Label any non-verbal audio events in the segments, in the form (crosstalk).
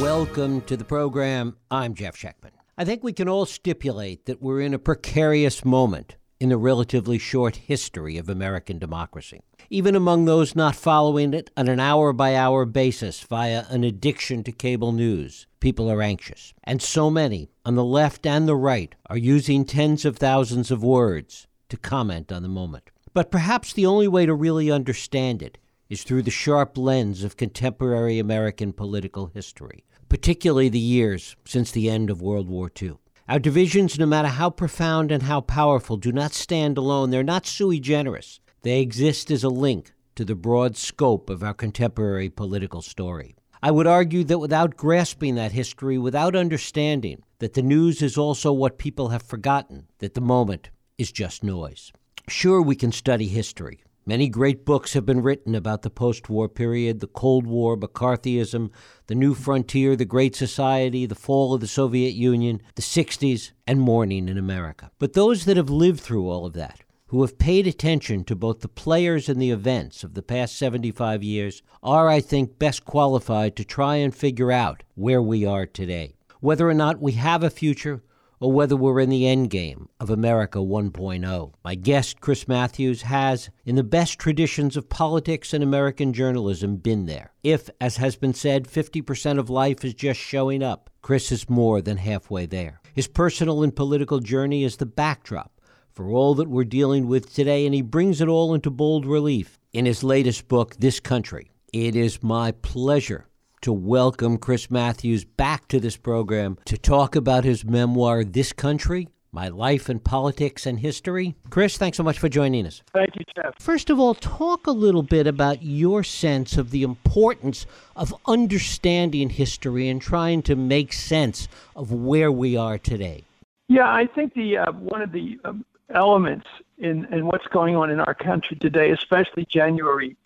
Welcome to the program. I'm Jeff Schechtman. I think we can all stipulate that we're in a precarious moment in the relatively short history of American democracy. Even among those not following it on an hour by hour basis via an addiction to cable news, people are anxious. And so many, on the left and the right, are using tens of thousands of words to comment on the moment. But perhaps the only way to really understand it is through the sharp lens of contemporary American political history, particularly the years since the end of World War II. Our divisions, no matter how profound and how powerful, do not stand alone. They're not sui generis. They exist as a link to the broad scope of our contemporary political story. I would argue that without grasping that history, without understanding that the news is also what people have forgotten, that the moment is just noise. Sure, we can study history. Many great books have been written about the post war period, the Cold War, McCarthyism, the New Frontier, the Great Society, the fall of the Soviet Union, the 60s, and Morning in America. But those that have lived through all of that, who have paid attention to both the players and the events of the past 75 years, are, I think, best qualified to try and figure out where we are today. Whether or not we have a future, or whether we're in the end game of America 1.0. My guest, Chris Matthews, has, in the best traditions of politics and American journalism, been there. If, as has been said, 50% of life is just showing up, Chris is more than halfway there. His personal and political journey is the backdrop for all that we're dealing with today, and he brings it all into bold relief in his latest book, This Country. It is my pleasure to welcome Chris Matthews back to this program to talk about his memoir, This Country My Life in Politics and History. Chris, thanks so much for joining us. Thank you, Jeff. First of all, talk a little bit about your sense of the importance of understanding history and trying to make sense of where we are today. Yeah, I think the uh, one of the um, elements in, in what's going on in our country today, especially January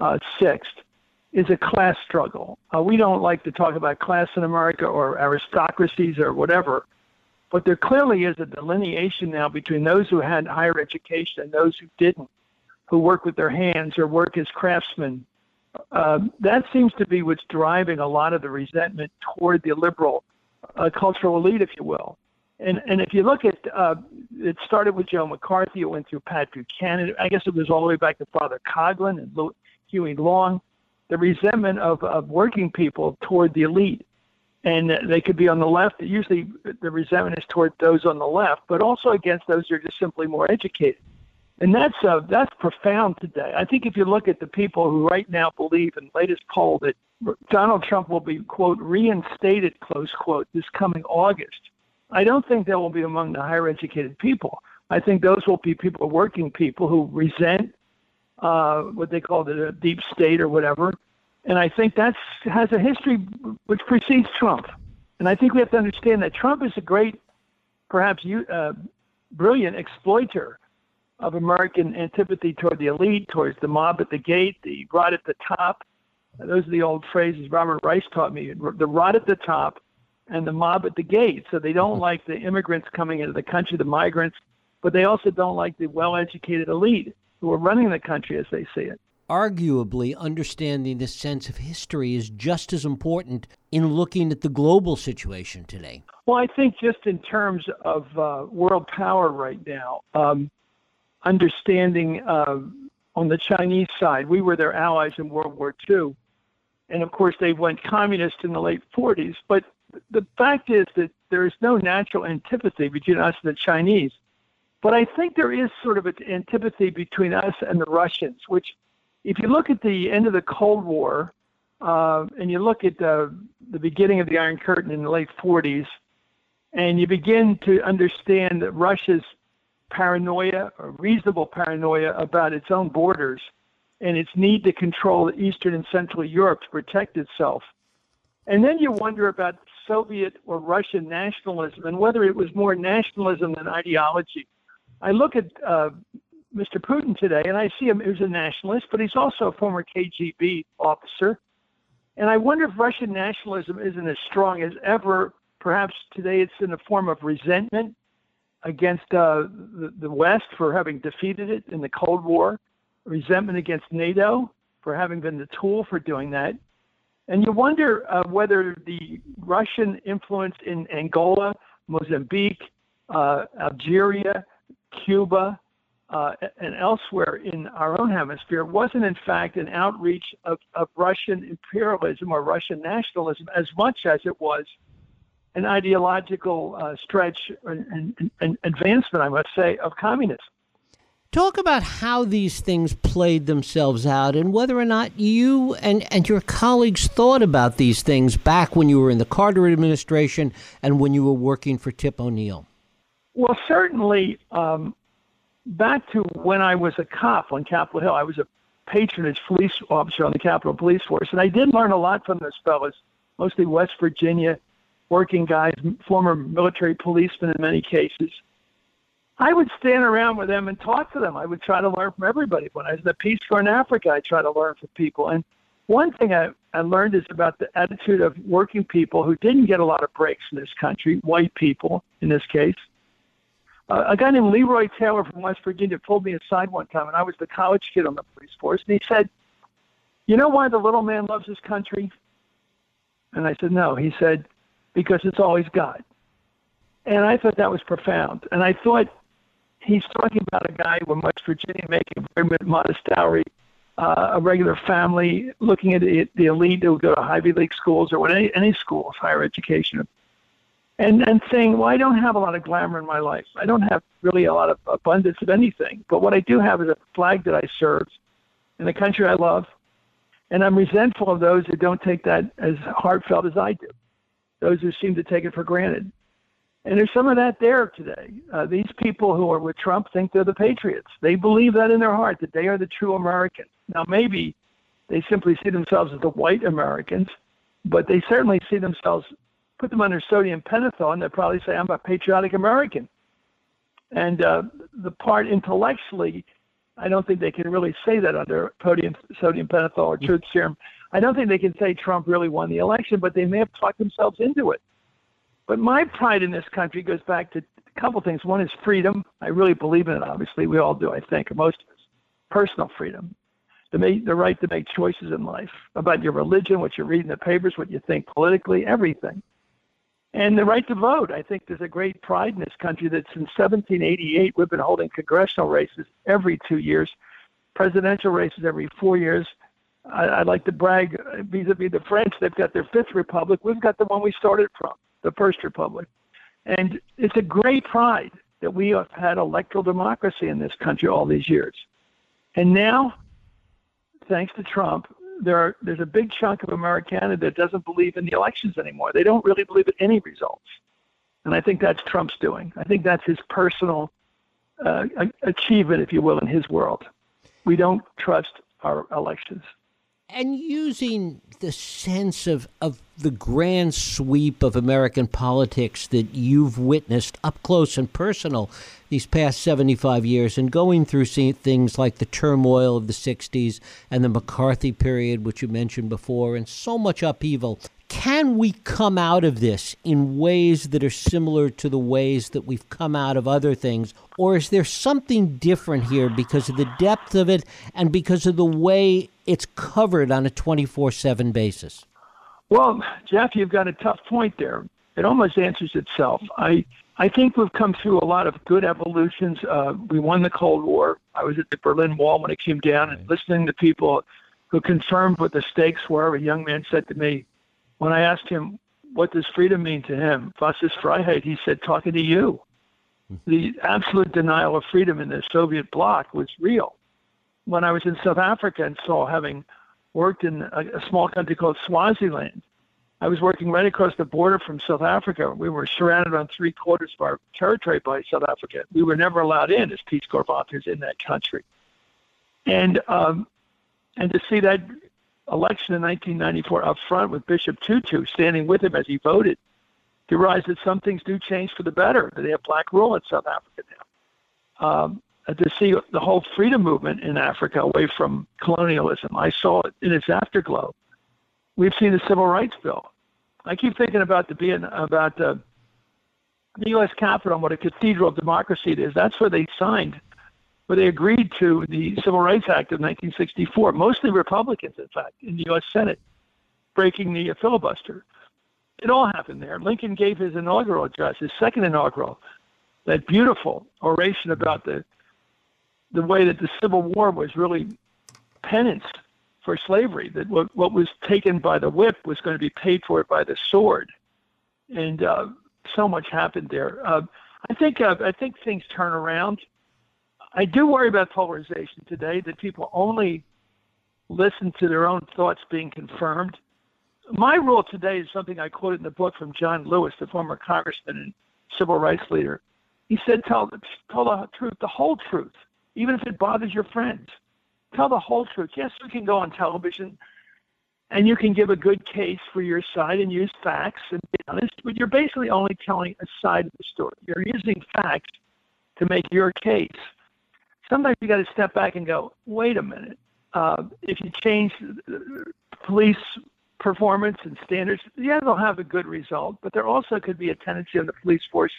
uh, 6th, is a class struggle. Uh, we don't like to talk about class in America or aristocracies or whatever, but there clearly is a delineation now between those who had higher education and those who didn't, who work with their hands or work as craftsmen. Uh, that seems to be what's driving a lot of the resentment toward the liberal uh, cultural elite, if you will. And and if you look at uh, it started with Joe McCarthy, it went through Pat Buchanan. I guess it was all the way back to Father Coughlin and Huey Long the resentment of, of working people toward the elite. And they could be on the left. Usually, the resentment is toward those on the left, but also against those who are just simply more educated. And that's uh, that's profound today. I think if you look at the people who right now believe in the latest poll that Donald Trump will be quote reinstated close quote this coming August, I don't think that will be among the higher educated people. I think those will be people, working people who resent uh, what they called it, a deep state or whatever. And I think that has a history which precedes Trump. And I think we have to understand that Trump is a great, perhaps uh, brilliant exploiter of American antipathy toward the elite, towards the mob at the gate, the rot at the top. Those are the old phrases Robert Reich taught me the rot at the top and the mob at the gate. So they don't like the immigrants coming into the country, the migrants, but they also don't like the well educated elite who are running the country as they see it. Arguably, understanding this sense of history is just as important in looking at the global situation today. Well, I think just in terms of uh, world power right now, um, understanding uh, on the Chinese side, we were their allies in World War II. And of course, they went communist in the late 40s. But the fact is that there is no natural antipathy between us and the Chinese. But I think there is sort of an antipathy between us and the Russians, which, if you look at the end of the Cold War uh, and you look at uh, the beginning of the Iron Curtain in the late 40s, and you begin to understand that Russia's paranoia, or reasonable paranoia, about its own borders and its need to control Eastern and Central Europe to protect itself. And then you wonder about Soviet or Russian nationalism and whether it was more nationalism than ideology. I look at uh, Mr. Putin today, and I see him as a nationalist, but he's also a former KGB officer. And I wonder if Russian nationalism isn't as strong as ever. Perhaps today it's in the form of resentment against uh, the, the West for having defeated it in the Cold War, resentment against NATO for having been the tool for doing that. And you wonder uh, whether the Russian influence in Angola, Mozambique, uh, Algeria, Cuba, uh, and elsewhere in our own hemisphere wasn't, in fact, an outreach of, of Russian imperialism or Russian nationalism as much as it was an ideological uh, stretch and, and, and advancement, I must say, of communism. Talk about how these things played themselves out and whether or not you and, and your colleagues thought about these things back when you were in the Carter administration and when you were working for Tip O'Neill. Well, certainly, um, back to when I was a cop on Capitol Hill, I was a patronage police officer on the Capitol Police Force, and I did learn a lot from those fellows, mostly West Virginia working guys, former military policemen in many cases. I would stand around with them and talk to them. I would try to learn from everybody. When I was in the Peace Corps in Africa, I try to learn from people. And one thing I, I learned is about the attitude of working people who didn't get a lot of breaks in this country, white people in this case. Uh, a guy named Leroy Taylor from West Virginia pulled me aside one time, and I was the college kid on the police force, and he said, You know why the little man loves his country? And I said, No. He said, Because it's always God. And I thought that was profound. And I thought he's talking about a guy from West Virginia making a very modest salary, uh, a regular family, looking at the, the elite who go to Ivy League schools or any, any schools, higher education, and and saying, well, I don't have a lot of glamour in my life. I don't have really a lot of abundance of anything. But what I do have is a flag that I serve in the country I love, and I'm resentful of those who don't take that as heartfelt as I do. Those who seem to take it for granted. And there's some of that there today. Uh, these people who are with Trump think they're the patriots. They believe that in their heart that they are the true Americans. Now, maybe they simply see themselves as the white Americans, but they certainly see themselves put them under sodium pentothal, and they'll probably say, I'm a patriotic American. And uh, the part intellectually, I don't think they can really say that under podium, sodium pentothal or truth serum. I don't think they can say Trump really won the election, but they may have talked themselves into it. But my pride in this country goes back to a couple things. One is freedom. I really believe in it, obviously. We all do, I think, most of us. Personal freedom, the, make, the right to make choices in life about your religion, what you read in the papers, what you think politically, everything and the right to vote. I think there's a great pride in this country that since 1788 we've been holding congressional races every two years, presidential races every four years. I, I like to brag vis-a-vis the French; they've got their fifth republic. We've got the one we started from, the first republic, and it's a great pride that we have had electoral democracy in this country all these years. And now, thanks to Trump, there are, there's a big chunk of Americana that doesn't believe in the elections anymore. They don't really believe in any results. And I think that's Trump's doing. I think that's his personal uh, achievement, if you will, in his world. We don't trust our elections and using the sense of, of the grand sweep of American politics that you've witnessed up close and personal these past 75 years and going through things like the turmoil of the 60s and the McCarthy period, which you mentioned before, and so much upheaval. Can we come out of this in ways that are similar to the ways that we've come out of other things? Or is there something different here because of the depth of it and because of the way it's covered on a 24 7 basis? Well, Jeff, you've got a tough point there. It almost answers itself. I, I think we've come through a lot of good evolutions. Uh, we won the Cold War. I was at the Berlin Wall when it came down and listening to people who confirmed what the stakes were. A young man said to me, when I asked him, what does freedom mean to him? Was ist Freiheit? He said, talking to you. Mm-hmm. The absolute denial of freedom in the Soviet bloc was real. When I was in South Africa and saw, having worked in a, a small country called Swaziland, I was working right across the border from South Africa. We were surrounded on three quarters of our territory by South Africa. We were never allowed in as Peace Corps officers in that country. And um, and to see that election in 1994 up front with Bishop Tutu standing with him as he voted, he realized that some things do change for the better, that they have black rule in South Africa now. Um, to see the whole freedom movement in Africa away from colonialism, I saw it in its afterglow. We've seen the Civil Rights Bill. I keep thinking about the being about uh, the U.S. Capitol and what a cathedral of democracy it is. That's where they signed where they agreed to the Civil Rights Act of 1964, mostly Republicans, in fact, in the U.S. Senate, breaking the filibuster. It all happened there. Lincoln gave his inaugural address, his second inaugural, that beautiful oration about the the way that the Civil War was really penance for slavery. That what, what was taken by the whip was going to be paid for by the sword, and uh, so much happened there. Uh, I think uh, I think things turn around. I do worry about polarization today. That people only listen to their own thoughts being confirmed. My rule today is something I quoted in the book from John Lewis, the former congressman and civil rights leader. He said, "Tell tell the truth, the whole truth, even if it bothers your friends. Tell the whole truth. Yes, you can go on television." and you can give a good case for your side and use facts and be honest, but you're basically only telling a side of the story. You're using facts to make your case. Sometimes you got to step back and go, wait a minute. Uh, if you change police performance and standards, yeah, they'll have a good result, but there also could be a tendency of the police force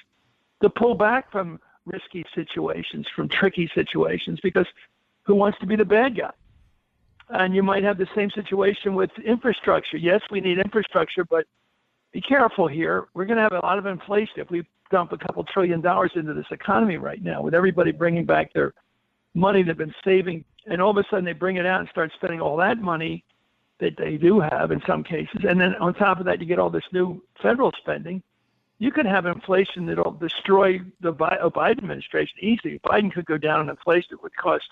to pull back from risky situations, from tricky situations, because who wants to be the bad guy? And you might have the same situation with infrastructure. Yes, we need infrastructure, but be careful here. We're going to have a lot of inflation if we dump a couple trillion dollars into this economy right now, with everybody bringing back their money they've been saving, and all of a sudden they bring it out and start spending all that money that they do have in some cases. And then on top of that, you get all this new federal spending. You could have inflation that'll destroy the Biden administration easily. Biden could go down in inflation. It would cost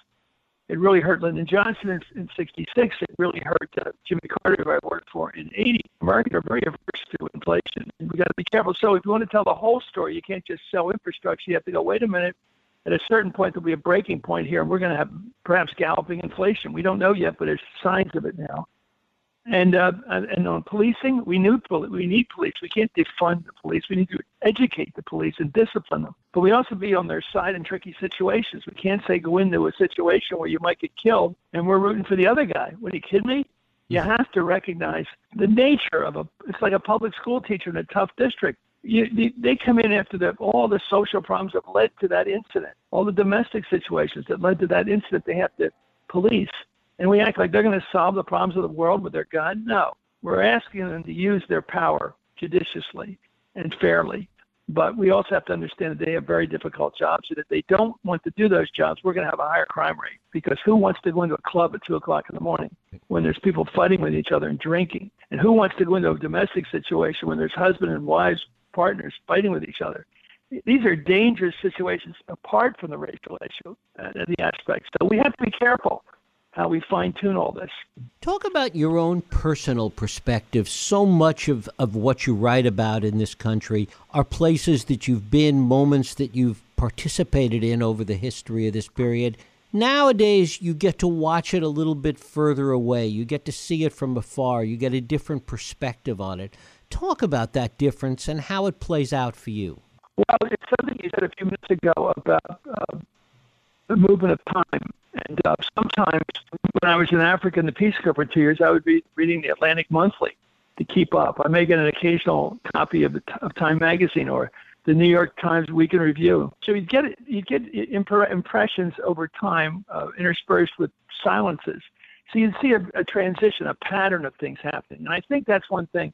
it really hurt Lyndon Johnson in, in 66. It really hurt uh, Jimmy Carter, who I worked for in 80. Americans are very averse to inflation. And we got to be careful. So if you want to tell the whole story, you can't just sell infrastructure. You have to go, wait a minute. At a certain point, there'll be a breaking point here, and we're going to have perhaps galloping inflation. We don't know yet, but there's signs of it now. And uh, and on policing, we need we need police. We can't defund the police. We need to educate the police and discipline them. But we also be on their side in tricky situations. We can't say go into a situation where you might get killed and we're rooting for the other guy. What are you kidding me? You have to recognize the nature of a. It's like a public school teacher in a tough district. You, they, come in after the, all the social problems that led to that incident, all the domestic situations that led to that incident. They have to police and we act like they're going to solve the problems of the world with their gun. No, we're asking them to use their power judiciously and fairly. But we also have to understand that they have very difficult jobs, and if they don't want to do those jobs, we're going to have a higher crime rate. Because who wants to go into a club at two o'clock in the morning when there's people fighting with each other and drinking? And who wants to go into a domestic situation when there's husband and wives, partners fighting with each other? These are dangerous situations apart from the racial issue and the aspects. So we have to be careful how we fine tune all this. Talk about your own personal perspective. So much of, of what you write about in this country are places that you've been, moments that you've participated in over the history of this period. Nowadays, you get to watch it a little bit further away. You get to see it from afar. You get a different perspective on it. Talk about that difference and how it plays out for you. Well, it's something you said a few minutes ago about uh, the movement of time and uh, sometimes when I was in Africa in the Peace Corps for two years, I would be reading the Atlantic Monthly to keep up. I may get an occasional copy of, the, of Time Magazine or the New York Times Week in Review. So you get you get impressions over time uh, interspersed with silences. So you see a, a transition, a pattern of things happening. And I think that's one thing.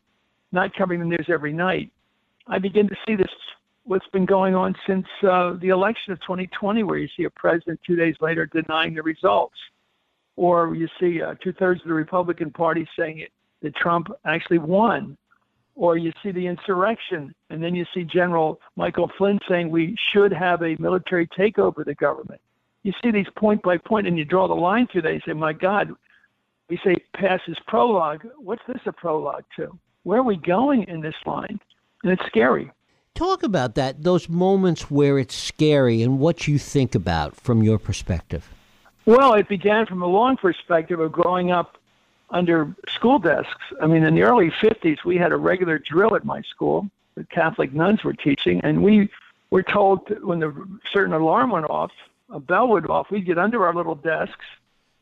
Not covering the news every night, I begin to see this what's been going on since uh, the election of 2020, where you see a president two days later denying the results, or you see uh, two thirds of the Republican Party saying it, that Trump actually won, or you see the insurrection, and then you see General Michael Flynn saying we should have a military takeover of the government. You see these point by point, and you draw the line through that. You say, my God, we say passes prologue. What's this a prologue to? Where are we going in this line? And it's scary. Talk about that, those moments where it's scary and what you think about from your perspective. Well, it began from a long perspective of growing up under school desks. I mean, in the early 50s, we had a regular drill at my school. The Catholic nuns were teaching, and we were told when the certain alarm went off, a bell went off, we'd get under our little desks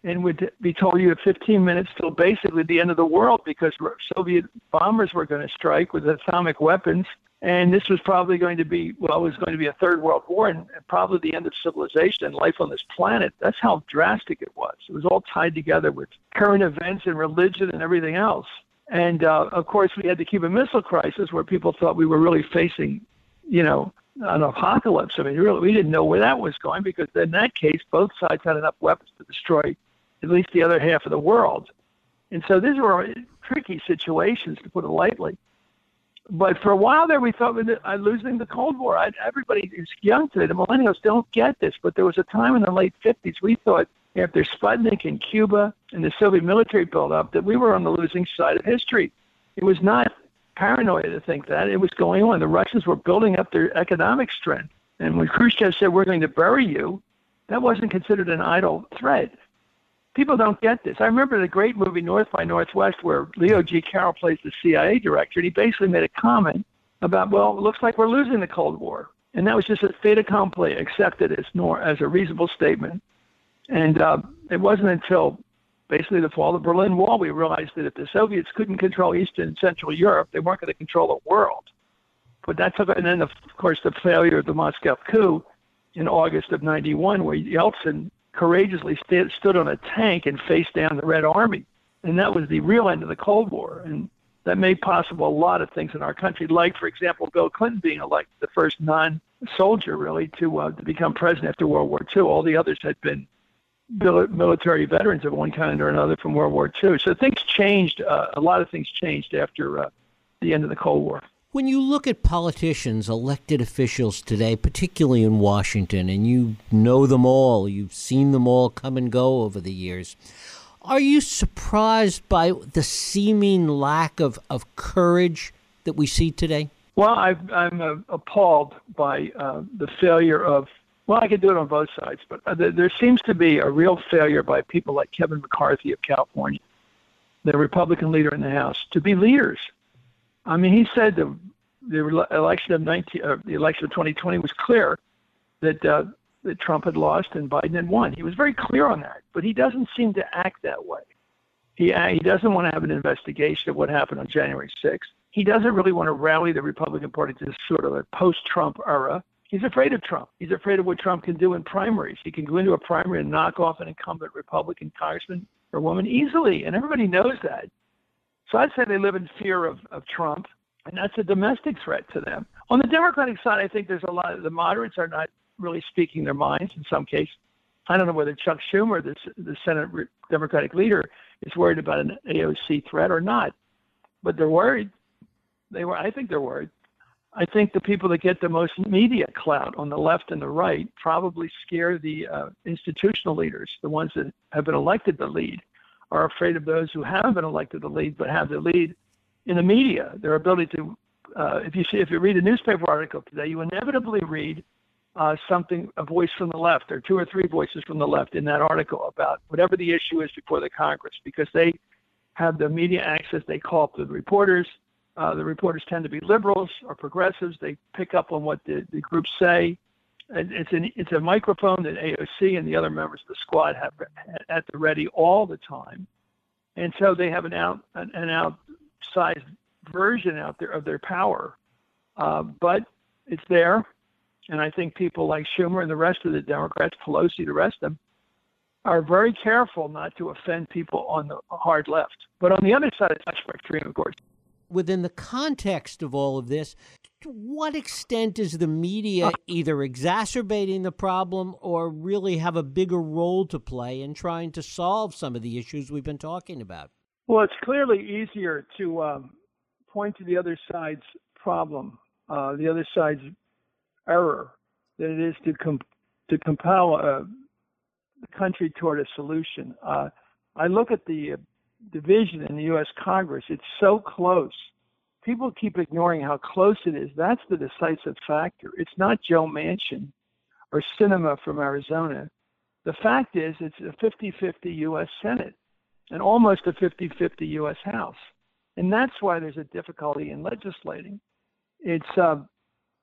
and would be told you have 15 minutes till basically the end of the world because Soviet bombers were going to strike with atomic weapons and this was probably going to be, well, it was going to be a third world war and probably the end of civilization and life on this planet. That's how drastic it was. It was all tied together with current events and religion and everything else. And uh, of course, we had the Cuban Missile Crisis, where people thought we were really facing, you know, an apocalypse. I mean, really, we didn't know where that was going because in that case, both sides had enough weapons to destroy at least the other half of the world. And so these were tricky situations, to put it lightly. But for a while there, we thought we were uh, losing the Cold War. I, everybody who's young today, the millennials, don't get this. But there was a time in the late 50s we thought after Sputnik and Cuba and the Soviet military buildup that we were on the losing side of history. It was not paranoia to think that. It was going on. The Russians were building up their economic strength. And when Khrushchev said, We're going to bury you, that wasn't considered an idle threat. People don't get this. I remember the great movie North by Northwest where Leo G. Carroll plays the CIA director, and he basically made a comment about, well, it looks like we're losing the Cold War. And that was just a fait accompli, accepted as, nor, as a reasonable statement. And uh, it wasn't until basically the fall of the Berlin Wall we realized that if the Soviets couldn't control Eastern and Central Europe, they weren't going to control the world. But that took, and then of course the failure of the Moscow coup in August of '91, where Yeltsin courageously st- stood on a tank and faced down the Red Army, and that was the real end of the Cold War. And that made possible a lot of things in our country, like, for example, Bill Clinton being elected, the first non-soldier really to uh, to become president after World War II. All the others had been military veterans of one kind or another from World War II. So things changed. Uh, a lot of things changed after uh, the end of the Cold War. When you look at politicians, elected officials today, particularly in Washington, and you know them all, you've seen them all come and go over the years, are you surprised by the seeming lack of, of courage that we see today? Well, i am uh, appalled by uh, the failure of, well, I could do it on both sides, but uh, there, there seems to be a real failure by people like Kevin McCarthy of California, the Republican leader in the House, to be leaders I mean, he said the the election of 19, uh, the election of 2020 was clear that uh, that Trump had lost and Biden had won. He was very clear on that, but he doesn't seem to act that way. He uh, he doesn't want to have an investigation of what happened on January 6th. He doesn't really want to rally the Republican Party to this sort of a post-Trump era. He's afraid of Trump. He's afraid of what Trump can do in primaries. He can go into a primary and knock off an incumbent Republican congressman or woman easily, and everybody knows that. So I'd say they live in fear of, of Trump, and that's a domestic threat to them. On the Democratic side, I think there's a lot of the moderates are not really speaking their minds in some cases. I don't know whether Chuck Schumer, the, the Senate Democratic leader, is worried about an AOC threat or not, but they're worried. They were. I think they're worried. I think the people that get the most media clout on the left and the right probably scare the uh, institutional leaders, the ones that have been elected to lead are afraid of those who haven't been elected to lead but have the lead in the media. Their ability to, uh, if you see, if you read a newspaper article today, you inevitably read uh, something, a voice from the left, or two or three voices from the left in that article about whatever the issue is before the Congress, because they have the media access. They call up the reporters. Uh, the reporters tend to be liberals or progressives. They pick up on what the, the groups say it's an it's a microphone that AOC and the other members of the squad have at the ready all the time, and so they have an out an, an outsized version out there of their power, uh, but it's there, and I think people like Schumer and the rest of the Democrats, Pelosi, the rest of them, are very careful not to offend people on the hard left. But on the other side, it's much more extreme, of course. Within the context of all of this, what extent is the media uh, either exacerbating the problem or really have a bigger role to play in trying to solve some of the issues we've been talking about? Well, it's clearly easier to um, point to the other side's problem, uh, the other side's error, than it is to com- to compel uh, the country toward a solution. Uh, I look at the division in the U.S. Congress; it's so close people keep ignoring how close it is. That's the decisive factor. It's not Joe Manchin or Sinema from Arizona. The fact is, it's a 50 50 U.S. Senate and almost a 50 50 U.S. House. And that's why there's a difficulty in legislating. It's uh,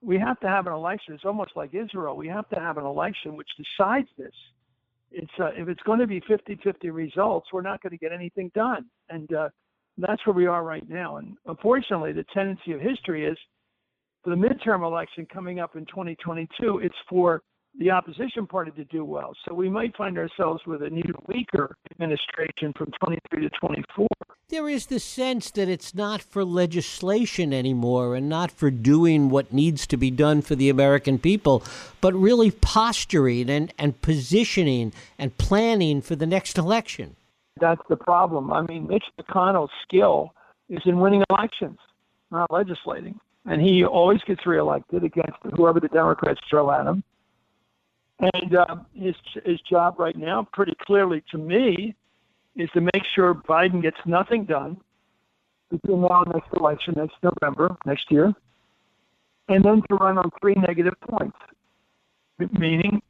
we have to have an election. It's almost like Israel. We have to have an election which decides this. It's uh, if it's going to be 50-50 results, we're not going to get anything done. And uh, that's where we are right now. And unfortunately, the tendency of history is for the midterm election coming up in 2022, it's for the opposition party to do well. So we might find ourselves with an even weaker administration from 23 to 24. there is the sense that it's not for legislation anymore and not for doing what needs to be done for the American people, but really posturing and, and positioning and planning for the next election. That's the problem. I mean, Mitch McConnell's skill is in winning elections, not legislating. And he always gets reelected against whoever the Democrats throw at him. And uh, his his job right now, pretty clearly to me, is to make sure Biden gets nothing done between now and next election, next November, next year, and then to run on three negative points. Meaning,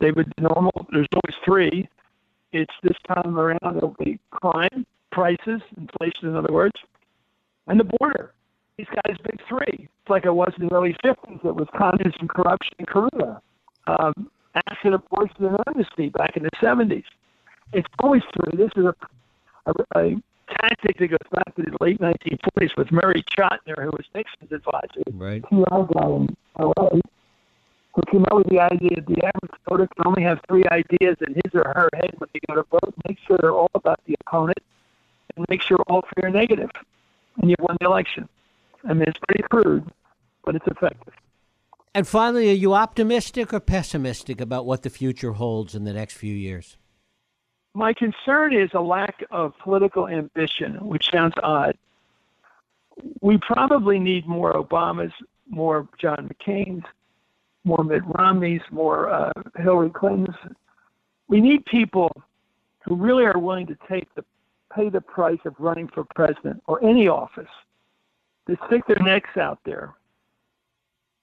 they would normal. There's always three. It's this time around it'll be crime, prices, inflation, in other words, and the border. These guys big three. It's like it was in the early 50s. It was communism, corruption, and Korea. Um, acid, abortion, and amnesty back in the 70s. It's always true. This is a, a, a tactic that goes back to the late 1940s with Murray Chotiner, who was Nixon's advisor, right. PR guy in LA, who came up with the idea that the average voter can only have three ideas in his or her head when they go to vote. Make sure they're all about the opponent, and make sure all three are negative, and you won the election. I mean, it's pretty crude, but it's effective. And finally, are you optimistic or pessimistic about what the future holds in the next few years? My concern is a lack of political ambition, which sounds odd. We probably need more Obamas, more John McCain's, more Mitt Romney's, more uh, Hillary Clinton's. We need people who really are willing to take the pay the price of running for president or any office, to stick their necks out there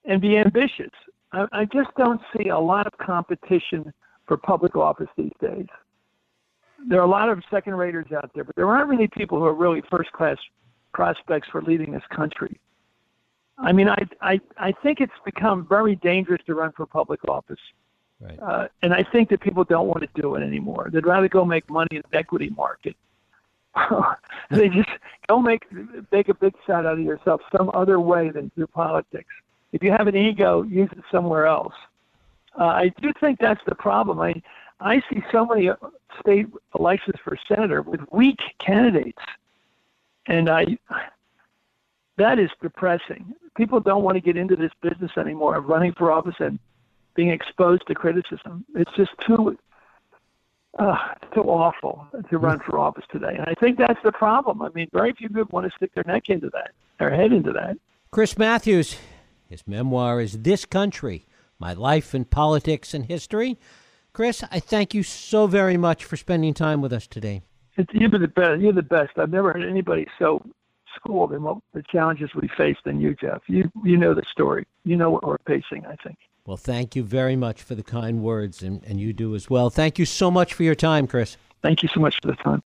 and be ambitious. I, I just don't see a lot of competition for public office these days there are a lot of second raters out there, but there aren't many people who are really first class prospects for leading this country. I mean, I, I, I think it's become very dangerous to run for public office. Right. Uh, and I think that people don't want to do it anymore. They'd rather go make money in the equity market. (laughs) they just go make make a big shot out of yourself some other way than through politics. If you have an ego, use it somewhere else. Uh, I do think that's the problem. I I see so many uh, state elections for senator with weak candidates, and I that is depressing. People don't want to get into this business anymore of running for office and being exposed to criticism. It's just too uh, too awful to run for office today, and I think that's the problem. I mean, very few people want to stick their neck into that, their head into that. Chris Matthews, his memoir is "This Country: My Life in Politics and History." Chris, I thank you so very much for spending time with us today. You're the best. You're the best. I've never heard anybody so schooled in what the challenges we face than you, Jeff. You you know the story. You know what we're facing. I think. Well, thank you very much for the kind words, and, and you do as well. Thank you so much for your time, Chris. Thank you so much for the time.